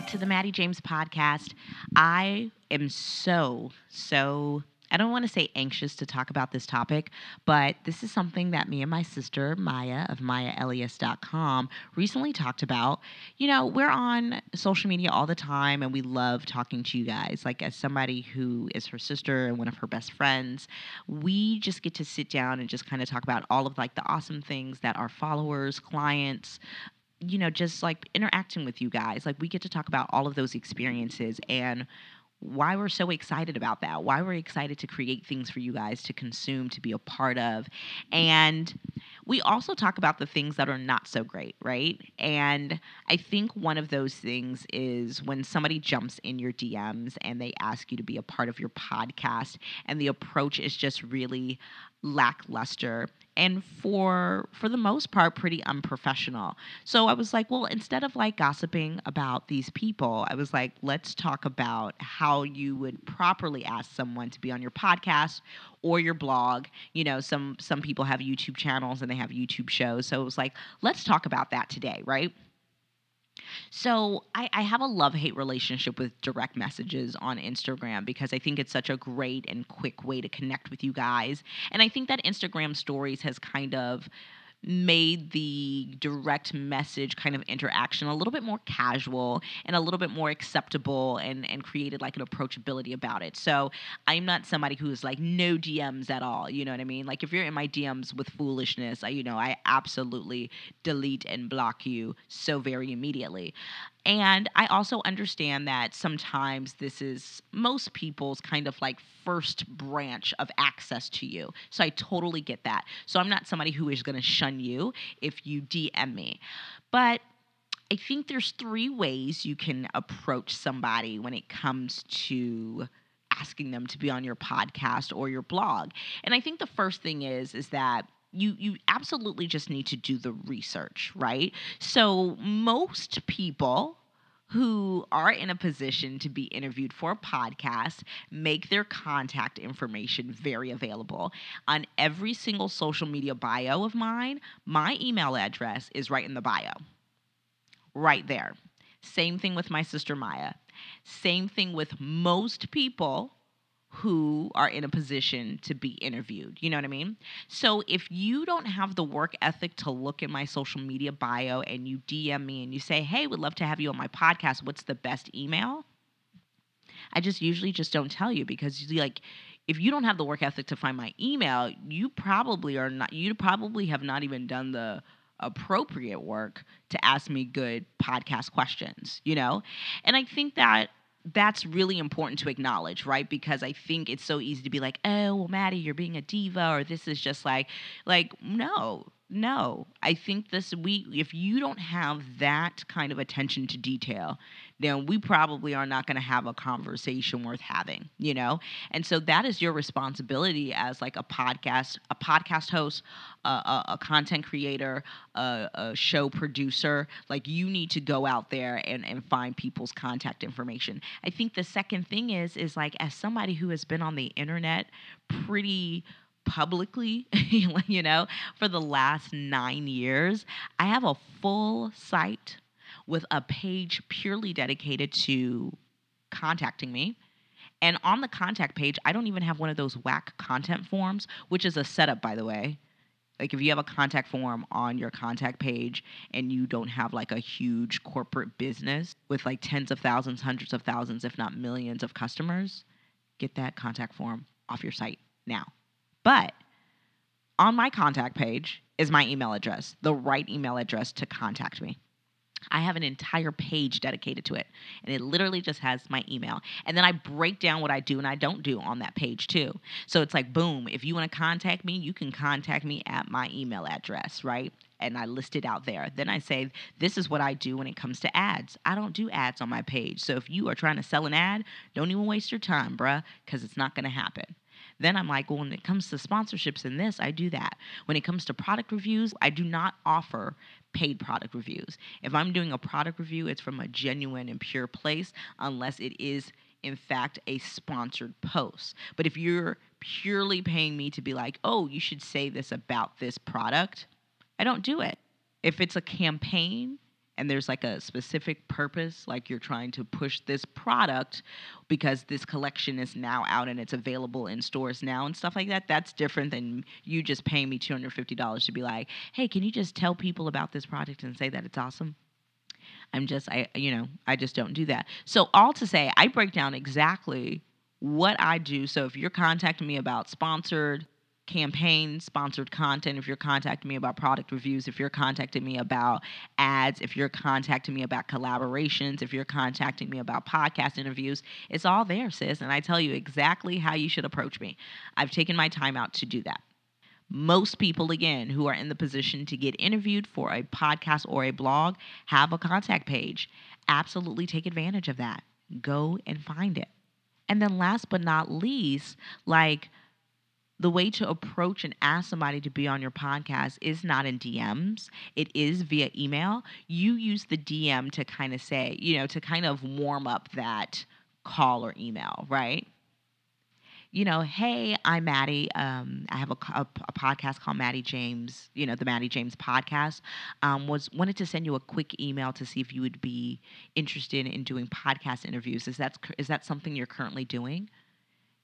back to the Mattie James podcast. I am so, so, I don't want to say anxious to talk about this topic, but this is something that me and my sister, Maya of MayaElious.com, recently talked about. You know, we're on social media all the time and we love talking to you guys. Like, as somebody who is her sister and one of her best friends, we just get to sit down and just kind of talk about all of like the awesome things that our followers, clients, you know, just like interacting with you guys. Like we get to talk about all of those experiences and why we're so excited about that, why we're excited to create things for you guys to consume, to be a part of. And we also talk about the things that are not so great, right? And I think one of those things is when somebody jumps in your DMs and they ask you to be a part of your podcast, and the approach is just really lackluster and for for the most part pretty unprofessional. So I was like, well, instead of like gossiping about these people, I was like, let's talk about how you would properly ask someone to be on your podcast or your blog. You know, some some people have YouTube channels and they have YouTube shows. So it was like, let's talk about that today, right? So I, I have a love hate relationship with direct messages on Instagram because I think it's such a great and quick way to connect with you guys. And I think that Instagram stories has kind of made the direct message kind of interaction a little bit more casual and a little bit more acceptable and, and created like an approachability about it. So I'm not somebody who's like no DMs at all. You know what I mean? Like if you're in my DMs with foolishness, I, you know, I absolutely delete and block you so very immediately. And I also understand that sometimes this is most people's kind of like first branch of access to you. So I totally get that. So I'm not somebody who is going to shun you if you DM me. But I think there's three ways you can approach somebody when it comes to asking them to be on your podcast or your blog. And I think the first thing is is that you you absolutely just need to do the research, right? So most people who are in a position to be interviewed for a podcast make their contact information very available. On every single social media bio of mine, my email address is right in the bio. Right there. Same thing with my sister Maya. Same thing with most people who are in a position to be interviewed. You know what I mean? So if you don't have the work ethic to look in my social media bio and you DM me and you say, "Hey, would love to have you on my podcast. What's the best email?" I just usually just don't tell you because like if you don't have the work ethic to find my email, you probably are not you probably have not even done the appropriate work to ask me good podcast questions, you know? And I think that that's really important to acknowledge, right? Because I think it's so easy to be like, oh, well, Mattie, you're being a diva, or this is just like, like, no, no. I think this we if you don't have that kind of attention to detail, then we probably are not going to have a conversation worth having, you know? And so that is your responsibility as like a podcast, a podcast host, a, a, a content creator, a, a, show producer. Like you need to go out there and, and find people's contact information. I think the second thing is, is like as somebody who has been on the internet pretty publicly, you know, for the last nine years, I have a full site with a page purely dedicated to contacting me. And on the contact page, I don't even have one of those whack content forms, which is a setup, by the way. Like if you have a contact form on your contact page and you don't have like a huge corporate business with like tens of thousands, hundreds of thousands, if not millions of customers, get that contact form off your site now. But on my contact page is my email address, the right email address to contact me. I have an entire page dedicated to it. And it literally just has my email. And then I break down what I do and I don't do on that page too. So it's like, boom, if you want to contact me, you can contact me at my email address, right? And I list it out there. Then I say, this is what I do when it comes to ads. I don't do ads on my page. So if you are trying to sell an ad, don't even waste your time, bruh, because it's not going to happen. Then I'm like, well, when it comes to sponsorships and this, I do that. When it comes to product reviews, I do not offer paid product reviews. If I'm doing a product review, it's from a genuine and pure place, unless it is in fact a sponsored post. But if you're purely paying me to be like, oh, you should say this about this product, I don't do it. If it's a campaign and there's like a specific purpose, like you're trying to push this product because this collection is now out and it's available in stores now and stuff like that, that's different than you just paying me $250 to be like, hey, can you just tell people about this product and say that it's awesome? I'm just, I, you know, I just don't do that. So, all to say, I break down exactly what I do. So, if you're contacting me about sponsored campaign sponsored content, if you're contacting me about product reviews, if you're contacting me about ads, if you're contacting me about collaborations, if you're contacting me about podcast interviews, it's all there, sis. And I tell you exactly how you should approach me. I've taken my time out to do that. Most people, again, who are in the position to get interviewed for a podcast or a blog have a contact page. Absolutely take advantage of that. Go and find it. And then, last but not least, like, the way to approach and ask somebody to be on your podcast is not in DMs, it is via email. You use the DM to kind of say, you know, to kind of warm up that call or email, right? You know, hey, I'm Mattie. Um, I have a, a, a, podcast called Mattie James. You know, the Mattie James podcast. Um, was wanted to send you a quick email to see if you would be interested in doing podcast interviews. Is that is that something you're currently doing?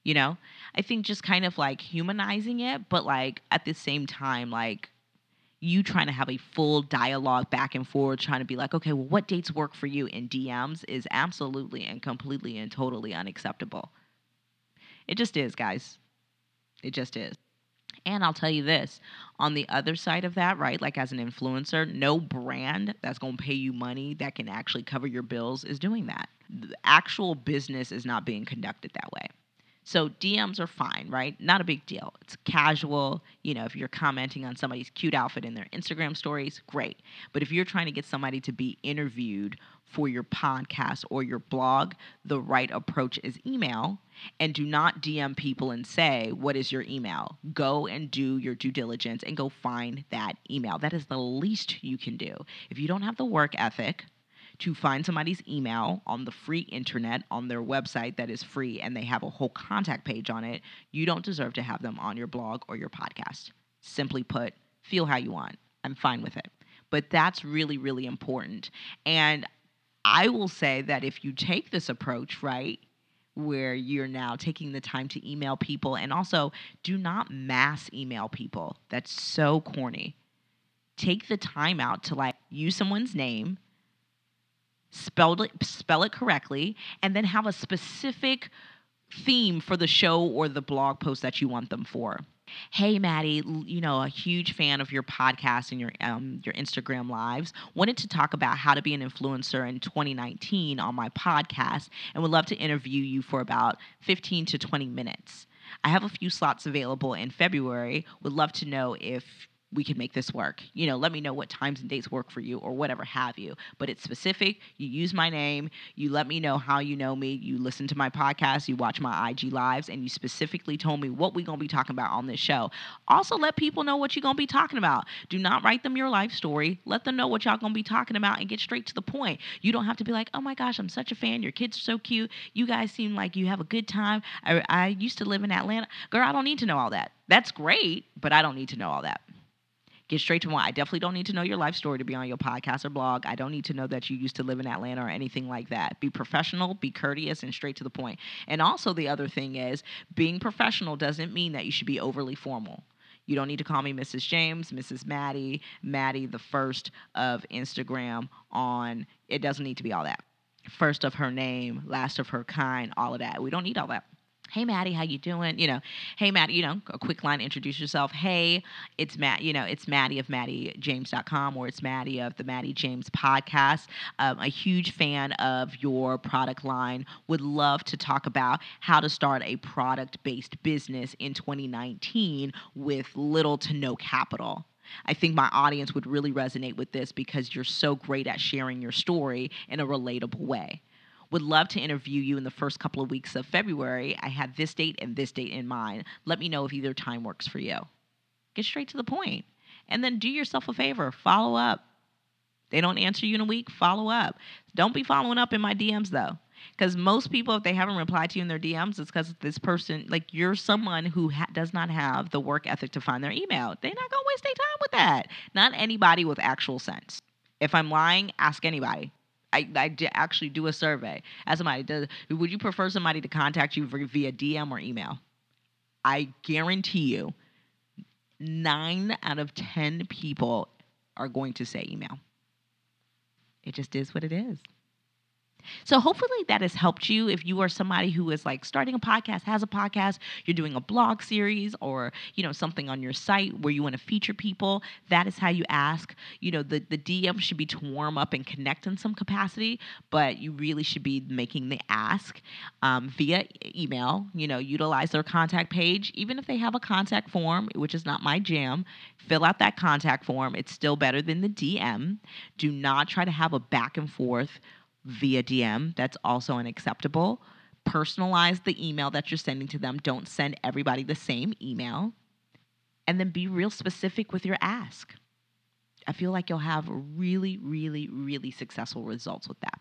You know i think just kind of like humanizing it but like at the same time like you trying to have a full dialogue back and forth trying to be like okay well what dates work for you in dms is absolutely and completely and totally unacceptable it just is guys it just is and I'll tell you this on the other side of that, right? Like as an influencer, no brand that's going to pay you money that can actually cover your bills is doing that. The actual business is not being conducted that way. So DMs are fine, right? Not a big deal. It's casual. You know, if you're commenting on somebody's cute outfit in their Instagram stories, great. But if you're trying to get somebody to be interviewed for your podcast or your blog, the right approach is email. And do not DM people and say, What is your email? Go and do your due diligence and go find that email. That is the least you can do. If you don't have the work ethic, to find somebody's email on the free internet on their website that is free and they have a whole contact page on it, you don't deserve to have them on your blog or your podcast. Simply put, feel how you want. I'm fine with it. But that's really, really important. And I will say that if you take this approach, right, where you're now taking the time to email people and also do not mass email people. That's so corny. Take the time out to like use someone's name, spell it, spell it correctly, and then have a specific theme for the show or the blog post that you want them for. Hey Mattie, you know, a huge fan of your podcast and your um, your Instagram lives. Wanted to talk about how to be an influencer in 2019 on my podcast and would love to interview you for about 15 to 20 minutes. I have a few slots available in February. Would love to know if we can make this work. You know, let me know what times and dates work for you or whatever have you. But it's specific. You use my name. You let me know how you know me. You listen to my podcast. You watch my IG lives. And you specifically told me what we're going to be talking about on this show. Also, let people know what you're going to be talking about. Do not write them your life story. Let them know what y'all going to be talking about and get straight to the point. You don't have to be like, oh my gosh, I'm such a fan. Your kids are so cute. You guys seem like you have a good time. I, I used to live in Atlanta. Girl, I don't need to know all that. That's great, but I don't need to know all that get straight to one. I definitely don't need to know your life story to be on your podcast or blog. I don't need to know that you used to live in Atlanta or anything like that. Be professional, be courteous, and straight to the point. And also, the other thing is being professional doesn't mean that you should be overly formal. You don't need to call me Mrs. James, Mrs. Mattie, Mattie the first of Instagram on. It doesn't need to be all that. First of her name, last of her kind, all of that. We don't need all that hey mattie how you doing? You know hey mattie you know a quick line introduce yourself. Hey it's matt you know it's mattie of mattiejames.com or it's mattie of the mattie james podcast. Um, a huge fan of your product line. Would love to talk about how to start a product based business in 2019 with little to no capital. I think my audience would really resonate with this because you're so great at sharing your story in a relatable way would love to interview you in the first couple of weeks of February. I had this date and this date in mind. Let me know if either time works for you. Get straight to the point. And then do yourself a favor follow up. They don't answer you in a week, follow up. Don't be following up in my DMs though. Because most people, if they haven't replied to you in their DMs, it's because this person, like you're someone who ha- does not have the work ethic to find their email. They're not going to waste their time with that. Not anybody with actual sense. If I'm lying, ask anybody. I, I d- actually do a survey. As somebody does, would you prefer somebody to contact you via DM or email? I guarantee you, nine out of 10 people are going to say email. It just is what it is. So hopefully that has helped you if you are somebody who is like starting a podcast, has a podcast, you're doing a blog series or, you know, something on your site where you want to feature people, that is how you ask. You know, the the DM should be to warm up and connect in some capacity, but you really should be making the ask um, via email, you know, utilize their contact page even if they have a contact form, which is not my jam, fill out that contact form. It's still better than the DM. Do not try to have a back and forth via DM. That's also unacceptable. Personalize the email that you're sending to them. Don't send everybody the same email. And then be real specific with your ask. I feel like you'll have really, really, really successful results with that.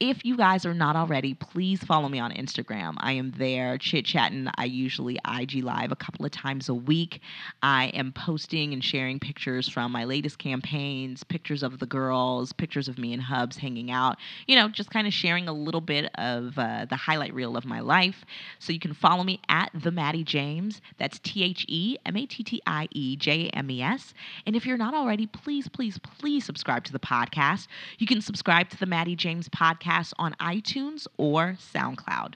If you guys are not already, please follow me on Instagram. I am there chit chatting. I usually IG live a couple of times a week. I am posting and sharing pictures from my latest campaigns, pictures of the girls, pictures of me and Hubs hanging out, you know, just kind of sharing a little bit of uh, the highlight reel of my life. So you can follow me at the Mattie James. That's T H E M A T T I E J M E S. And if you're not already, please, please, please subscribe to the podcast. You can subscribe to the Mattie James podcast on iTunes or SoundCloud.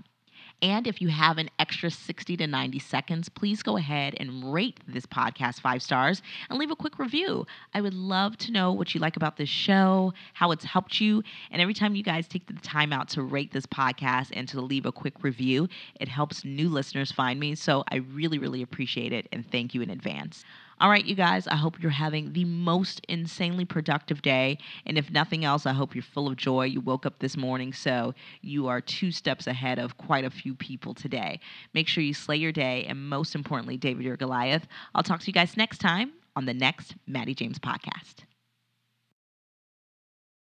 And if you have an extra 60 to 90 seconds, please go ahead and rate this podcast five stars and leave a quick review. I would love to know what you like about this show, how it's helped you. And every time you guys take the time out to rate this podcast and to leave a quick review, it helps new listeners find me. So I really, really appreciate it and thank you in advance. All right, you guys, I hope you're having the most insanely productive day. And if nothing else, I hope you're full of joy. You woke up this morning, so you are two steps ahead of quite a few people today. Make sure you slay your day, and most importantly, David or Goliath. I'll talk to you guys next time on the next Mattie James podcast.